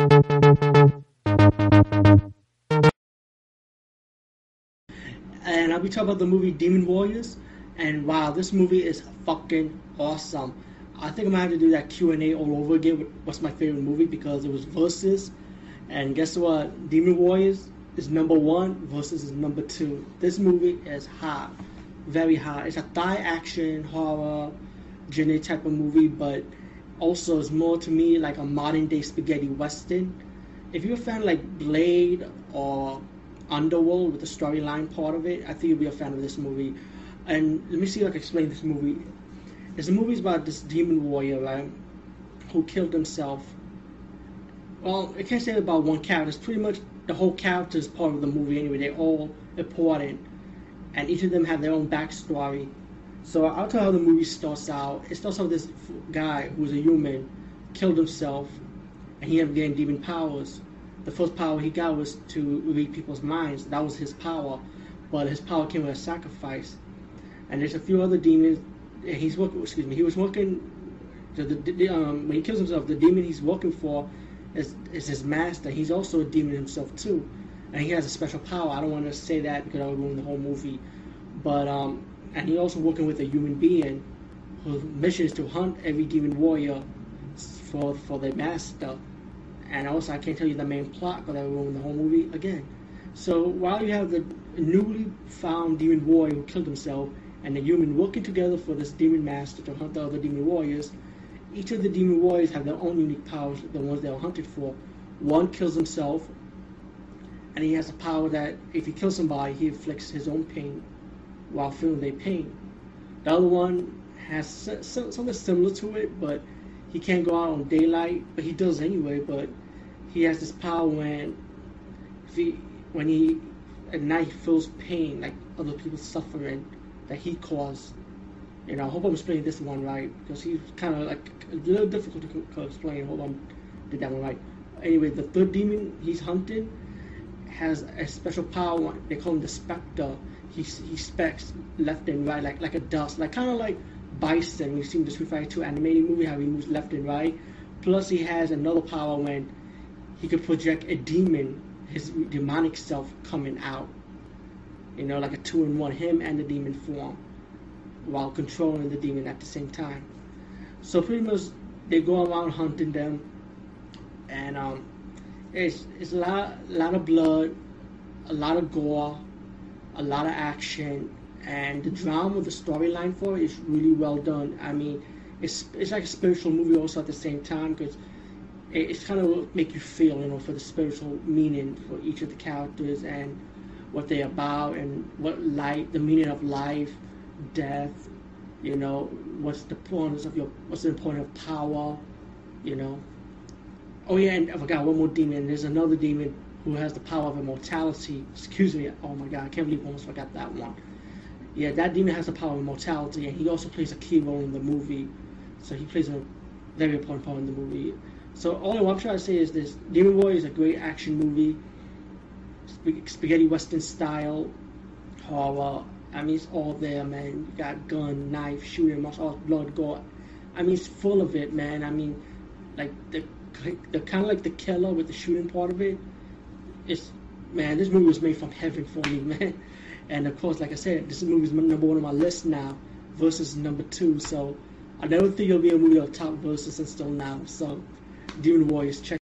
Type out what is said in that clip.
And I'll be talking about the movie Demon Warriors. And wow, this movie is fucking awesome. I think I'm gonna have to do that Q and A all over again. With what's my favorite movie because it was versus, and guess what? Demon Warriors is number one. Versus is number two. This movie is hot, very hot. It's a Thai action horror, genre type of movie, but also it's more to me like a modern day spaghetti western. If you're a fan like Blade or Underworld with the storyline part of it, I think you'll be a fan of this movie. And let me see if I can explain this movie. This movie is about this demon warrior, right, who killed himself. Well, I can't say about one character. It's pretty much the whole character is part of the movie anyway. They're all important, and each of them have their own backstory. So I'll tell how the movie starts out. It starts out with this guy who's a human, killed himself, and he ended up getting demon powers. The first power he got was to read people's minds. That was his power, but his power came with a sacrifice. And there's a few other demons. He's working. Excuse me. He was working. The, the, um, when he kills himself, the demon he's working for is, is his master. He's also a demon himself too, and he has a special power. I don't want to say that because I would ruin the whole movie. But um, and he also working with a human being whose mission is to hunt every demon warrior for for their master. And also, I can't tell you the main plot because I will ruin the whole movie again. So while you have the newly found demon warrior who killed himself and the human working together for this demon master to hunt the other demon warriors, each of the demon warriors have their own unique powers, the ones they were hunted for. One kills himself, and he has a power that if he kills somebody, he inflicts his own pain while feeling their pain. The other one has something similar to it, but he can't go out on daylight, but he does anyway. But he has this power when, he, when he at night he feels pain, like other people suffering that he caused. Know, I hope I'm explaining this one right because he's kind of like a little difficult to, explain. Hold on, did that one right. Anyway, the third demon he's hunting has a special power. They call him the Spectre he he specs left and right like like a dust, like kind of like Bison. We've seen the Street Fighter 2 animated movie how he moves left and right. Plus, he has another power when he could project a demon, his demonic self coming out. You know, like a two in one, him and the demon form, while controlling the demon at the same time. So pretty much they go around hunting them, and um, it's it's a lot, lot of blood, a lot of gore, a lot of action, and the drama, the storyline for it is really well done. I mean, it's it's like a spiritual movie also at the same time because it, it's kind of make you feel, you know, for the spiritual meaning for each of the characters and what they're about and what life, the meaning of life, death, you know, what's the importance of your, what's the importance of power, you know. Oh yeah, and I forgot one more demon. There's another demon who has the power of immortality. Excuse me. Oh my God, I can't believe I almost forgot that one. Yeah, that demon has the power of immortality, and he also plays a key role in the movie. So he plays a very important part in the movie. So all I'm trying to say is this: Demon Warrior is a great action movie, spaghetti western style horror. I mean, it's all there, man. You got gun, knife, shooting, martial blood, gore. I mean, it's full of it, man. I mean, like the the kind of like the killer with the shooting part of it it's man, this movie was made from heaven for me, man. And of course, like I said, this movie is number one on my list now, versus number two. So I never think it'll be a movie on top versus until now. So Demon Warriors, check.